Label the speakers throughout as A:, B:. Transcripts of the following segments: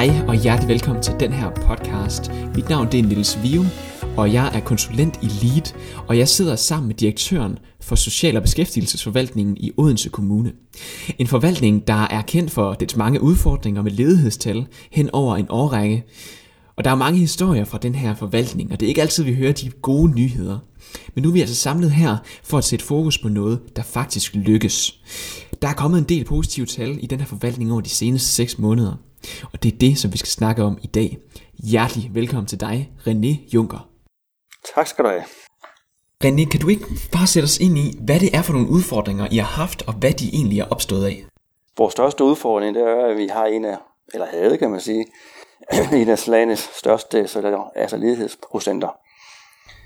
A: Hej og hjertelig velkommen til den her podcast. Mit navn det er Niels Vium, og jeg er konsulent i LEAD, og jeg sidder sammen med direktøren for Social- og Beskæftigelsesforvaltningen i Odense Kommune. En forvaltning, der er kendt for dets mange udfordringer med ledighedstal hen over en årrække. Og der er mange historier fra den her forvaltning, og det er ikke altid, vi hører de gode nyheder. Men nu er vi altså samlet her for at sætte fokus på noget, der faktisk lykkes. Der er kommet en del positive tal i den her forvaltning over de seneste 6 måneder. Og det er det, som vi skal snakke om i dag. Hjertelig velkommen til dig, René Junker.
B: Tak skal du have.
A: René, kan du ikke bare sætte os ind i, hvad det er for nogle udfordringer, I har haft, og hvad de egentlig er opstået af?
B: Vores største udfordring, det er, at vi har en af, eller havde kan man sige, en af landets største altså ledighedsprocenter.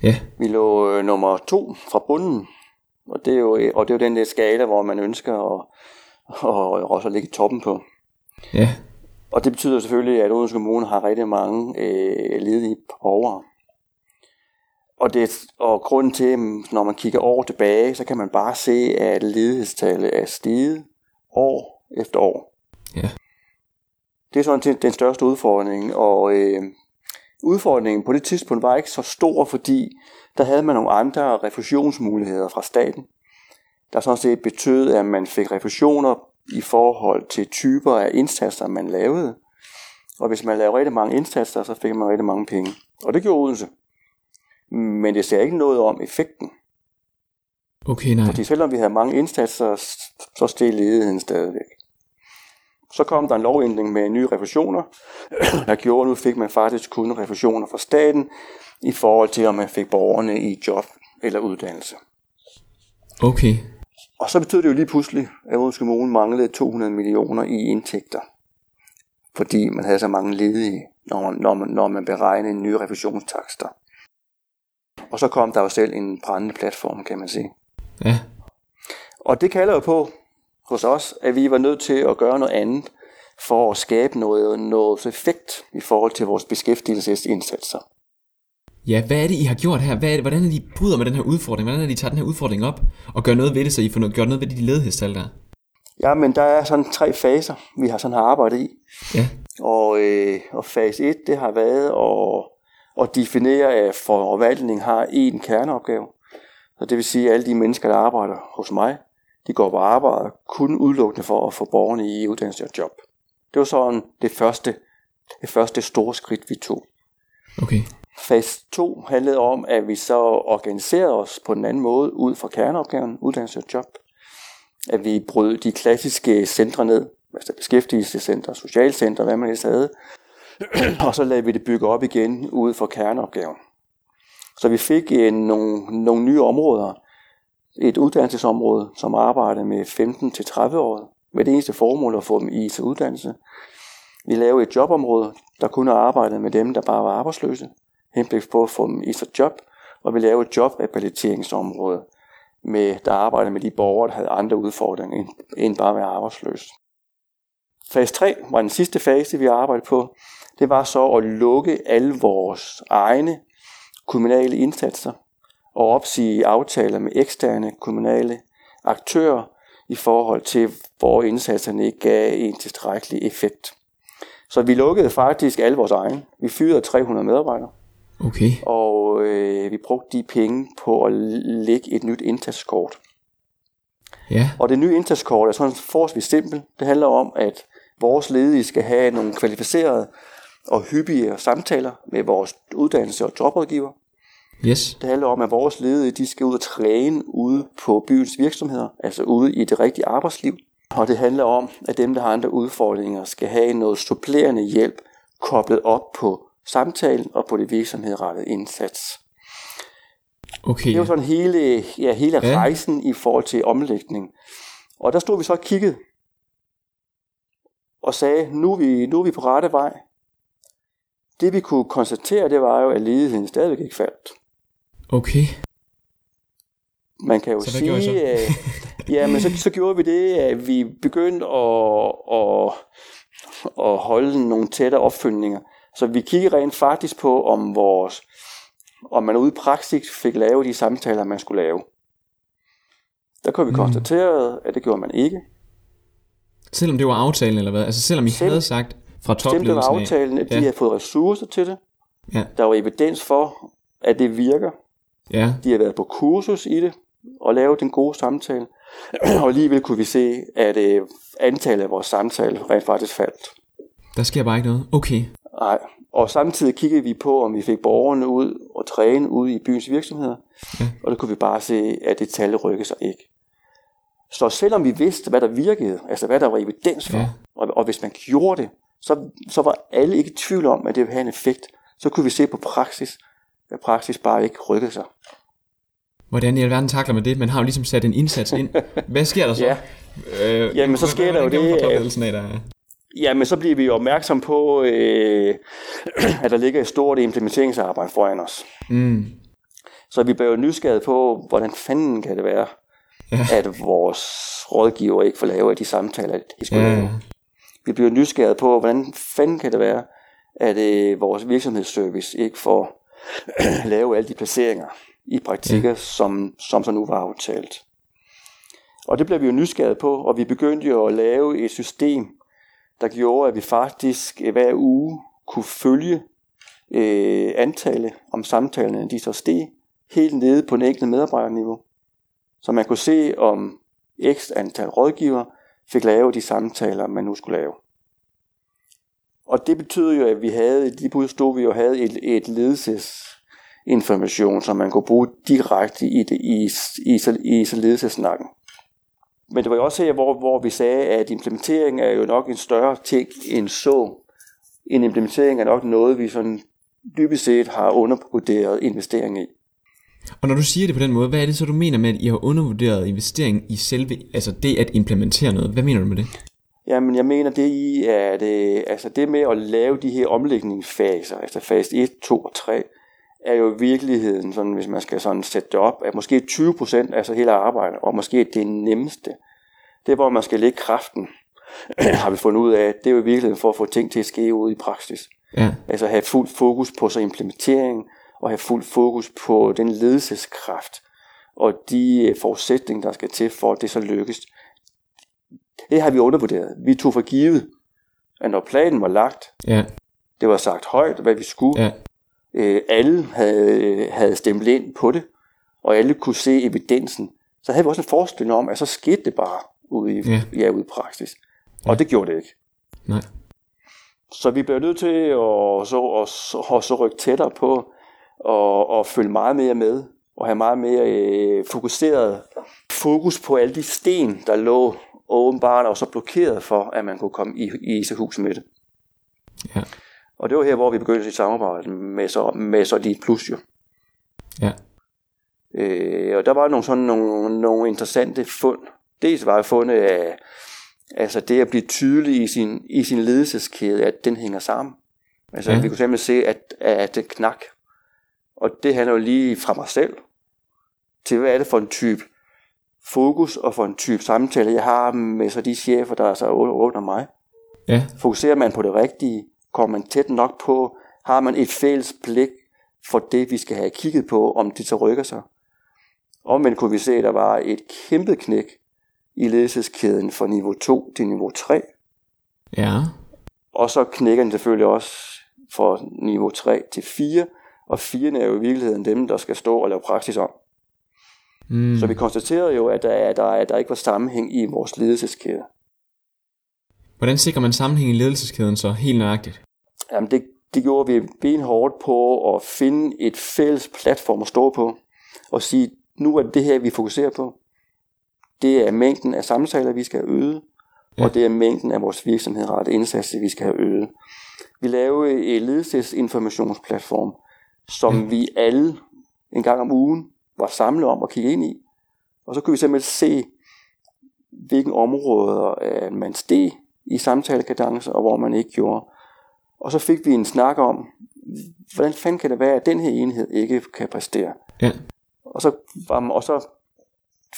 A: Ja.
B: Vi lå øh, nummer to fra bunden, og det er jo, og det er jo den der skala, hvor man ønsker at, at også at ligge i toppen på.
A: Ja.
B: Og det betyder selvfølgelig, at Odense Kommune har rigtig mange øh, ledige borgere. Og, det, og grunden til, når man kigger år tilbage, så kan man bare se, at ledighedstallet er steget år efter år.
A: Ja.
B: Det er sådan den største udfordring, og øh, udfordringen på det tidspunkt var ikke så stor, fordi der havde man nogle andre refusionsmuligheder fra staten, der sådan set betød, at man fik refusioner i forhold til typer af indsatser, man lavede. Og hvis man lavede rigtig mange indsatser, så fik man rigtig mange penge. Og det gjorde Odense. Men det ser ikke noget om effekten.
A: Okay, nej.
B: Fordi selvom vi havde mange indsatser, så steg ledigheden stadigvæk. Så kom der en lovændring med nye refusioner, der gjorde, at nu fik man faktisk kun refusioner fra staten, i forhold til, om man fik borgerne i job eller uddannelse.
A: Okay.
B: Og så betød det jo lige pludselig, at Odense Kommune manglede 200 millioner i indtægter. Fordi man havde så mange ledige, når man, når man, når man beregnede nye refusionstakster. Og så kom der jo selv en brændende platform, kan man sige.
A: Ja.
B: Og det kalder jo på hos os, at vi var nødt til at gøre noget andet for at skabe noget, noget effekt i forhold til vores beskæftigelsesindsatser.
A: Ja, hvad er det, I har gjort her? Hvad er det, hvordan er det, I bryder med den her udfordring? Hvordan er det, I tager den her udfordring op og gør noget ved det, så I får noget, gør noget ved de ledighedstal der?
B: Ja, men der er sådan tre faser, vi har sådan har arbejdet i.
A: Ja.
B: Og, øh, og fase 1, det har været at, at definere, at forvaltningen har en kerneopgave. Så det vil sige, at alle de mennesker, der arbejder hos mig, de går på arbejde kun udelukkende for at få borgerne i uddannelse og job. Det var sådan det første, det første store skridt, vi tog.
A: Okay.
B: Fase 2 handlede om, at vi så organiserede os på en anden måde ud fra kerneopgaven, uddannelse og job. At vi brød de klassiske centre ned, altså beskæftigelsescenter, socialcenter, hvad man ellers havde, og så lavede vi det bygge op igen ud fra kerneopgaven. Så vi fik en, nogle, nogle nye områder, et uddannelsesområde, som arbejdede med 15-30 år, med det eneste formål at få dem i til uddannelse. Vi lavede et jobområde, der kunne arbejde med dem, der bare var arbejdsløse, henblik på at få dem i sit job, og vi lavede et jobrehabiliteringsområde, med, der arbejder med de borgere, der havde andre udfordringer end bare at være arbejdsløs. Fase 3 var den sidste fase, vi arbejdede på. Det var så at lukke alle vores egne kommunale indsatser og opsige aftaler med eksterne kommunale aktører i forhold til, hvor indsatserne ikke gav en tilstrækkelig effekt. Så vi lukkede faktisk alle vores egne. Vi fyrede 300 medarbejdere.
A: Okay.
B: Og øh, vi brugte de penge på at lægge et nyt indsatskort.
A: Ja.
B: Og det nye indsatskort er sådan forholdsvis simpelt. Det handler om, at vores ledige skal have nogle kvalificerede og hyppige samtaler med vores uddannelse- og jobrådgiver.
A: Yes.
B: Det handler om, at vores ledige de skal ud og træne ude på byens virksomheder, altså ude i det rigtige arbejdsliv. Og det handler om, at dem, der har andre udfordringer, skal have noget supplerende hjælp koblet op på samtalen og på det virksomhedsrettede indsats.
A: Okay.
B: Det var sådan hele, ja, hele
A: Ja.
B: rejsen i forhold til omlægning. Og der stod vi så og kiggede og sagde, nu er vi, nu er vi på rette vej. Det vi kunne konstatere, det var jo, at ledigheden stadigvæk ikke faldt.
A: Okay.
B: Man kan jo
A: Så
B: sige, at, ja, men så, så gjorde vi det, at vi begyndte at, at, at holde nogle tætte opfølgninger. Så vi kiggede rent faktisk på, om vores om man ude i praksis fik lavet de samtaler, man skulle lave. Der kunne vi
A: Mm.
B: konstatere, at det gjorde man ikke.
A: Selvom det var aftalen eller hvad? Altså selvom I
B: Selv-
A: havde sagt Fra
B: Stemte med
A: topledelsen af.
B: aftalen, at de
A: Ja.
B: har fået ressourcer til det.
A: Ja.
B: Der var evidens for, at det virker.
A: Ja,
B: De har været på kursus i det og lavet den gode samtale. og alligevel kunne vi se, at øh, antallet af vores samtaler rent faktisk faldt.
A: der sker bare ikke noget. Okay.
B: Nej. Og samtidig kiggede vi på, om vi fik borgerne ud og træne ud i byens virksomheder.
A: Ja.
B: Og der kunne vi bare se, at det tal rykkede sig ikke. Så selvom vi vidste, hvad der virkede, altså hvad der var evidens for,
A: Ja.
B: og, og hvis man gjorde det, så, så var alle ikke i tvivl om, at det ville have en effekt. Så kunne vi se på praksis, at praksis bare ikke rykkede sig.
A: Hvordan i alverden takler man det? Man har jo ligesom sat en indsats ind. Hvad sker der så?
B: Ja.
A: Øh,
B: Jamen, så sker der jo det,
A: af, der er-
B: Ja, men så bliver vi opmærksom på, øh, at der ligger et stort implementeringsarbejde foran os.
A: Mm.
B: Så vi bliver jo nysgerrige på, hvordan fanden kan det være,
A: Ja.
B: at vores rådgiver ikke får lavet de samtaler, de skulle
A: Ja.
B: lave. Vi bliver nysgerrige på, hvordan fanden kan det være, at øh, vores virksomhedsservice ikke får lave alle de placeringer i praktikker, ja. som, som så nu var aftalt. Og det blev vi jo nysgerrige på, og vi begyndte jo at lave et system, der gjorde, at vi faktisk øh, hver uge kunne følge øh, antallet om samtalerne, de så steg, helt nede på den enkelte medarbejderniveau. Så man kunne se, om x antal rådgiver fik lavet de samtaler, man nu skulle lave. Og det betød jo, at vi havde, lige pludselig stod vi jo havde et, et ledelsesinformation, som man kunne bruge direkte i, det, i, i, i, i ledelsesnakken. Men det var jo også her, hvor, hvor vi sagde, at implementering er jo nok en større ting end så. En implementering er nok noget, vi sådan dybest set har undervurderet investering i.
A: Og når du siger det på den måde, hvad er det så, du mener med, at I har undervurderet investering i selve, altså det at implementere noget? Hvad mener du med det?
B: Jamen, jeg mener det i, at øh, altså det med at lave de her omlægningsfaser, altså fase 1, 2 og 3, er jo i virkeligheden, sådan, hvis man skal sådan sætte det op, at måske 20 procent af så hele arbejdet, og måske det nemmeste, det er, hvor man skal lægge kraften, har vi fundet ud af, det er jo i virkeligheden for at få ting til at ske ude i praksis.
A: Ja,
B: Altså have fuld fokus på så implementering, og have fuld fokus på den ledelseskraft, og de øh, forudsætninger, der skal til, for at det så lykkes. Det har vi undervurderet. Vi tog for givet, at når planen var lagt,
A: ja,
B: det var sagt højt, hvad vi skulle,
A: ja,
B: øh, alle havde, havde stemt ind på det, og alle kunne se evidensen, så havde vi også en forestilling om, at så skete det bare ude i,
A: Ja.
B: ja, ude i praksis. Og det gjorde det ikke.
A: nej.
B: Så vi bliver nødt til at så, og, så, og så rykke tættere på og, og følge meget mere med og have meget mere øh, fokuseret fokus på alle de sten, der lå åbenbart og så blokeret for, at man kunne komme i, i IC-hus med det.
A: Ja,
B: Og det var her, hvor vi begyndte sit samarbejde med så, med så de plus jo.
A: ja,
B: Øh, og der var nogle sådan nogle, nogle interessante fund. Dels var fundet af altså det at blive tydelig i sin, i sin ledelseskæde, at den hænger sammen. Altså ja. vi kunne simpelthen se, at, at det knak. Og det handler jo lige fra mig selv, til hvad er det for en type fokus og for en type samtale, jeg har med så de chefer, der er så under mig.
A: ja,
B: Fokuserer man på det rigtige? Kommer man tæt nok på? Har man et fælles blik for det, vi skal have kigget på, om det så rykker sig? Omvendt kunne vi se, at der var et kæmpe knæk i ledelseskæden fra niveau 2 til niveau 3.
A: ja,
B: Og så knækker den selvfølgelig også fra niveau 3 til 4. Og 4 er jo i virkeligheden dem, der skal stå og lave praksis om.
A: mm,
B: Så vi konstaterede jo, at der, er, der, er, der ikke var sammenhæng i vores ledelseskæde.
A: Hvordan sikrer man sammenhæng i ledelseskæden så helt nøjagtigt?
B: Jamen det, det gjorde vi benhårdt på at finde et fælles platform at stå på, og sige, nu er det her, vi fokuserer på. Det er mængden af samtaler, vi skal have øget,
A: Ja.
B: og det er mængden af vores virksomhedsrette indsatser, vi skal have øget. Vi lavede et ledelsesinformationsplatform, som
A: Ja.
B: vi alle en gang om ugen var samlet om at kigge ind i. Og så kunne vi simpelthen se, hvilke områder øh, man steg i samtalekadence, og hvor man ikke gjorde. Og så fik vi en snak om, hvordan fanden kan det være, at den her enhed ikke kan præstere?
A: Ja,
B: Og så, og så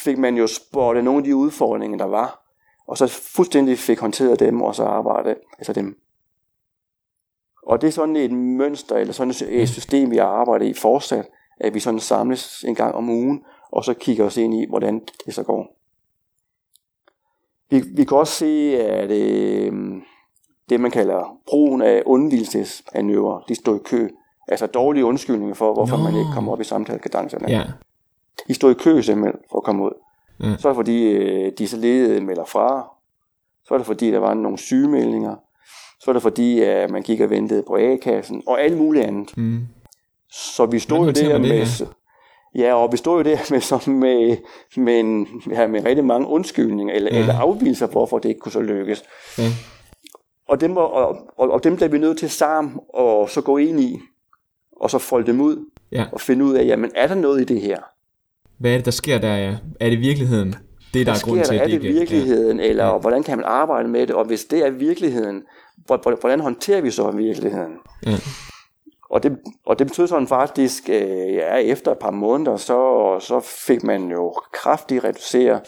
B: fik man jo spurgt nogle af de udfordringer, der var, og så fuldstændig fik håndteret dem, og så arbejde altså dem. Og det er sådan et mønster, eller sådan et system, vi arbejder i fortsat, at vi sådan samles en gang om ugen, og så kigger os ind i, hvordan det så går. Vi, vi kan også se, at øh, det, man kalder brugen af undvildelsesmanøvrer. De stod i kø. Altså dårlige undskyldninger for, hvorfor
A: Nå.
B: man ikke kommer op i samtalekadencerne.
A: Ja.
B: De stod i kø simpelthen for at komme ud.
A: Ja.
B: Så er det fordi, øh, de så ledede melder fra. Så er det fordi, der var nogle sygemeldinger. Så er det fordi, at man gik og ventede på A-kassen. Og alt muligt andet.
A: Mm.
B: Så vi stod jo der
A: man det,
B: med... Ja, og vi stod jo der med, som med, med, en, ja, med rigtig mange undskyldninger, eller,
A: Ja.
B: ja. eller afvielser, hvorfor det ikke kunne så lykkes.
A: Ja.
B: Og dem, og, og, og dem blev vi nødt til sammen og så gå ind i, og så folde dem ud,
A: ja.
B: og finde ud af, jamen er der noget i det her?
A: Hvad er det, der sker der? Ja? Er det virkeligheden? Det, der er grunden til, at
B: Er det
A: ikke...
B: virkeligheden, eller
A: Ja.
B: hvordan kan man arbejde med det? Og hvis det er virkeligheden, hvor- hvor- hvordan håndterer vi så virkeligheden?
A: Ja. Ja.
B: Og det, og det betød sådan faktisk, øh, ja, efter et par måneder, så, så fik man jo kraftigt reducere,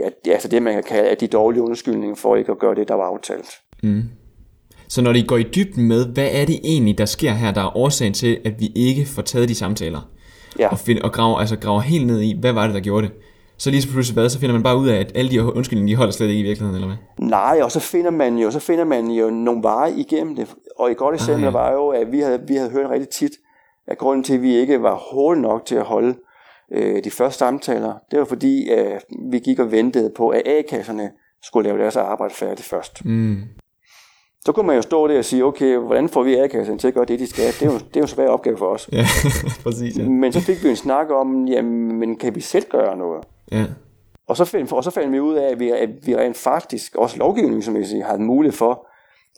B: ja, det, altså det man kan kalde de dårlige undskyldninger for ikke at gøre det, der var aftalt.
A: Mm. Så når de går i dybden med, hvad er det egentlig, der sker her, der er årsagen til, at vi ikke får taget de samtaler,
B: Ja,
A: og, find, og graver, altså graver helt ned i, hvad var det, der gjorde det? Så lige så pludselig hvad, så finder man bare ud af, at alle de undskyldninger, de holder slet ikke i virkeligheden, eller hvad?
B: nej, og så finder man jo, så finder man jo nogle veje igennem det. Og et godt eksempel
A: ja.
B: var jo, at vi havde, vi havde hørt rigtig tit, at grunden til, at vi ikke var hurtige nok til at holde øh, de første samtaler, det var fordi, at vi gik og ventede på, at A-kasserne skulle lave deres arbejde færdigt først.
A: Mm.
B: Så kunne man jo stå der og sige, okay, hvordan får vi A-kasserne til at gøre det, de skal? Det er jo, det er jo en svær opgave for os.
A: Ja, præcis, ja.
B: Men så fik vi en snak om, jamen, men kan vi selv gøre noget?
A: ja.
B: Og så fandt, og så fandt vi ud af, at vi, at vi rent faktisk, også lovgivning, som jeg siger, havde mulighed for,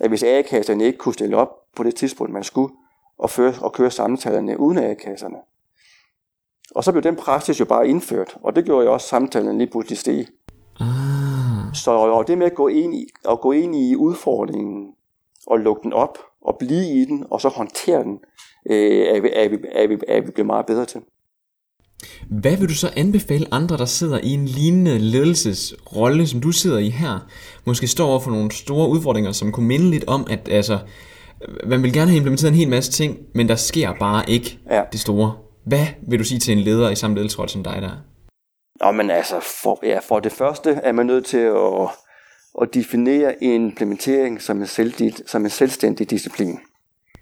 B: at hvis A-kasserne ikke kunne stille op på det tidspunkt, man skulle, og, føre, og køre samtalerne uden A-kasserne. Og så blev den praksis jo bare indført, og det gjorde jo også samtalen lige pludselig stige.
A: Ah.
B: Så og det med at gå ind i, at gå ind i udfordringen og lukke den op og blive i den og så håndtere den, øh, er, vi, er, vi, er, vi, er vi blevet meget bedre til.
A: Hvad vil du så anbefale andre, der sidder i en lignende ledelsesrolle, som du sidder i her? Måske står over for nogle store udfordringer, som kunne minde lidt om, at altså, man vil gerne have implementeret en hel masse ting, men der sker bare ikke
B: Ja.
A: det store. Hvad vil du sige til en leder i samme ledelsesrolle som dig der?
B: Nå, men altså, for, ja, for det første er man nødt til at, at definere en implementering som en, selvdid, som en selvstændig disciplin.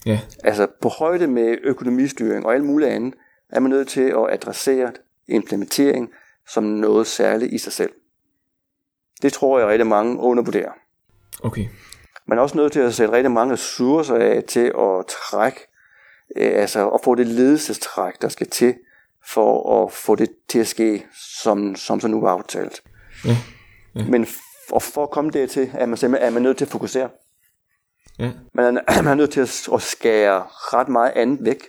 A: Ja,
B: Altså på højde med økonomistyring og alt muligt andet, er man nødt til at adressere implementering som noget særligt i sig selv. Det tror jeg rigtig mange undervurderer.
A: okay.
B: Man er også nødt til at sætte rigtig mange ressourcer af til at trække, øh, altså at få det ledelsestræk, der skal til, for at få det til at ske, som, som så nu var aftalt.
A: Ja,
B: Men f- og for at komme dertil, er man simpelthen er man nødt til at fokusere.
A: ja,
B: Man er, man er nødt til at, at skære ret meget andet væk,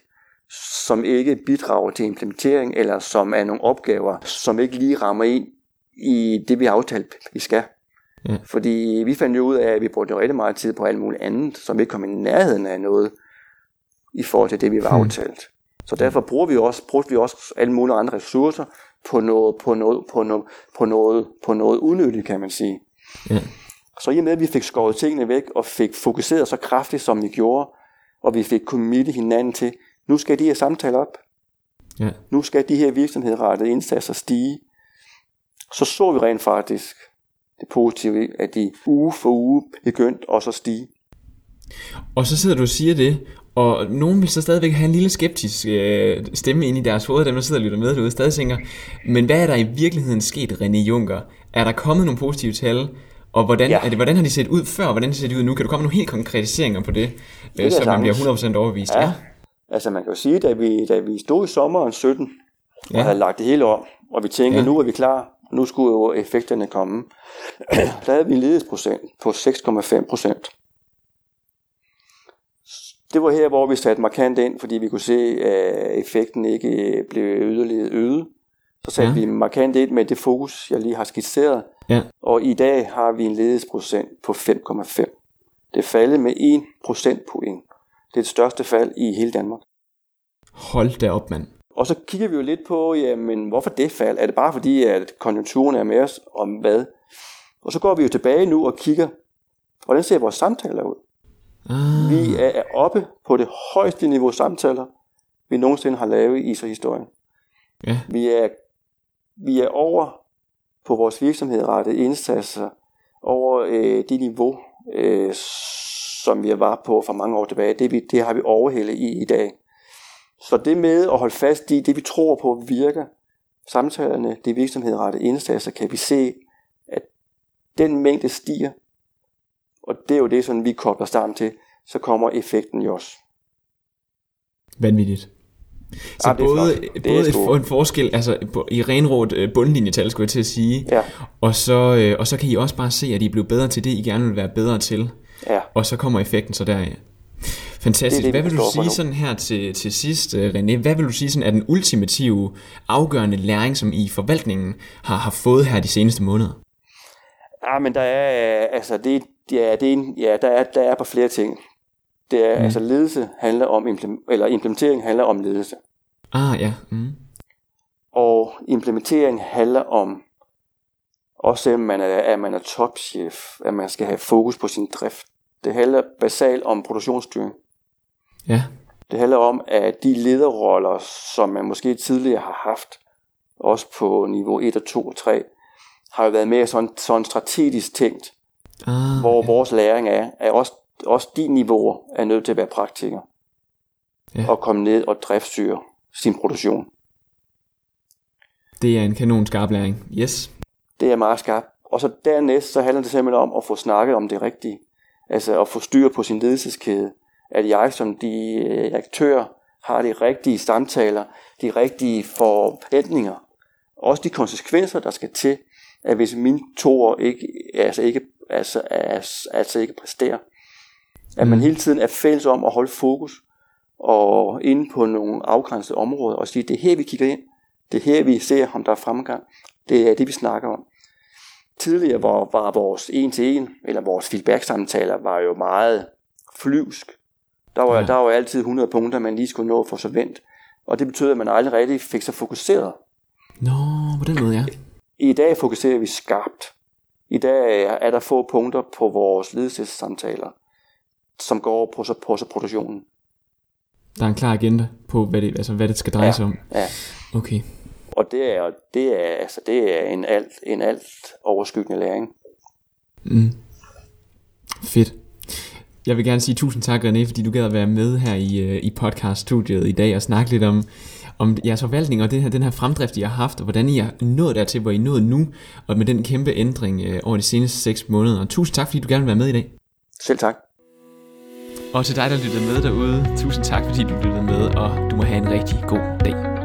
B: som ikke bidrager til implementering, eller som er nogle opgaver, som ikke lige rammer ind i det, vi har aftalt, vi skal.
A: Ja.
B: Fordi vi fandt jo ud af, at vi brugte rigtig meget tid på alt muligt andet, som ikke kom i nærheden af noget i forhold til det, vi var
A: Hmm.
B: aftalt. Så derfor bruger vi også, brugte vi også alle mulige andre ressourcer på noget, på noget, på noget, på noget, på noget unødigt, kan man sige. Så i og med, at vi fik skåret tingene væk, og fik fokuseret så kraftigt, som vi gjorde, og vi fik committet hinanden til, nu skal de her samtaler op,
A: ja,
B: nu skal de her virksomhedsrettede indsatser stige, så så vi rent faktisk det positive at de uge for uge begyndte også at stige.
A: Og så sidder du og siger det, og nogen vil så stadigvæk have en lille skeptisk øh, stemme ind i deres hoved, dem der sidder og lytter med derude, stadig tænker, men hvad er der i virkeligheden sket, René Juncker? Er der kommet nogle positive tal? Og hvordan, ja.
B: Ja.
A: er det, hvordan har de set ud før, og hvordan ser de ud nu? Kan du komme med nogle helt konkretiseringer på det, øh,
B: jeg
A: så man bliver
B: sagtens.
A: 100% overbevist?
B: Ja, altså man kan jo sige, da vi, da vi stod i sommeren 17,
A: Ja.
B: og havde lagt det hele om, og vi tænkte,
A: Ja.
B: ja. nu er vi klar, nu skulle jo effekterne komme. der havde vi en ledighedsprocent på 6,5 procent. Det var her, hvor vi satte markant ind, fordi vi kunne se, at effekten ikke blev yderligere øget. Så satte Ja. vi markant ind med det fokus, jeg lige har skitseret.
A: Ja.
B: Og i dag har vi en ledighedsprocent på 5,5. Det er faldet med 1 procentpoint. Det er det største fald i hele Danmark.
A: Hold da op, mand.
B: Og så kigger vi jo lidt på, jamen, hvorfor det fald? Er det bare fordi, at konjunkturen er med os om hvad? Og så går vi jo tilbage nu og kigger, hvordan ser vores samtaler ud?
A: Ah,
B: Vi er oppe på det højeste niveau samtaler, vi nogensinde har lavet i ISO-historien.
A: ja,
B: Vi er, vi er over på vores virksomhedsrettede indsatser, over øh, det niveau, øh, som vi var på for mange år tilbage, det, vi, det har vi overhældet i i dag. Så det med at holde fast i det, vi tror på virker, samtalerne, det virksomhedsrettede indsatser, kan vi se, at den mængde stiger, og det er jo det, som vi kobler sammen til, så kommer effekten jo også.
A: Vanvittigt. Så ja, både, både et, en forskel altså, i renrådt øh, bundlinjetal, skulle jeg til at sige,
B: ja.
A: og, så, øh, og så kan I også bare se, at I er blevet bedre til det, I gerne vil være bedre til.
B: Ja.
A: Og så kommer effekten så deraf. Fantastisk. Det det, hvad vil du sige sådan her til, til sidst, øh, René? Hvad vil du sige sådan er den ultimative, afgørende læring, som I forvaltningen har, har fået her de seneste måneder?
B: Ja, men der er, altså, det, ja, det er, en, ja, der er, der er på flere ting. Det er, mm. altså ledelse handler om, eller implementering handler om ledelse.
A: Ah, ja. Mm.
B: Og implementering handler om, også at man er, at man er topchef, at man skal have fokus på sin drift. Det handler basalt om produktionsstyring.
A: Ja.
B: Det handler om, at de lederroller, som man måske tidligere har haft, også på niveau 1 og 2 og 3, har jo været mere sådan, sådan strategisk tænkt,
A: ah,
B: hvor ja. vores læring er, er også, også de niveauer er nødt til at være praktikere. Ja. Og komme ned og driftstyre sin produktion.
A: Det er en kanon skarp læring. Yes.
B: Det er meget skarpt. Og så dernæst, så handler det simpelthen om at få snakket om det rigtige. Altså at få styr på sin ledelseskæde. At jeg som de øh, aktører har de rigtige samtaler, de rigtige forventninger. Også de konsekvenser, der skal til, at hvis mine toer ikke, altså ikke, altså, altså, altså ikke præsterer. At man mm. hele tiden er fælles om at holde fokus og inde på nogle afgrænsede områder og sige, det er her, vi kigger ind. Det er her, vi ser, om der er fremgang. Det er det, vi snakker om. Tidligere var, var vores en-til-en, eller vores feedback-samtaler, var jo meget flyvsk. Der var, ja. der var altid 100 punkter, man lige skulle nå for så vendt. Og det betød, at man aldrig rigtig fik sig fokuseret.
A: Nå, på den måde, ja.
B: I dag fokuserer vi skarpt. I dag er der få punkter på vores ledelsessamtaler, som går på, så, på så produktionen.
A: Der er en klar agenda på, hvad det, altså, hvad det skal dreje
B: ja,
A: sig om.
B: Ja.
A: Okay.
B: Og det er, det er, altså, det er en, alt, en alt overskyggende læring.
A: Mm. Fedt. Jeg vil gerne sige tusind tak, René, fordi du gad at være med her i, øh, i podcast-studiet i dag og snakke lidt om, om jeres forvaltning og den her, den her fremdrift, I har haft, og hvordan I har nået dertil, hvor I er nået nu, og med den kæmpe ændring øh, over de seneste 6 måneder. Og tusind tak, fordi du gerne vil være med i dag.
B: Selv tak.
A: Og til dig, der lyttede med derude, tusind tak, fordi du lyttede med, og du må have en rigtig god dag.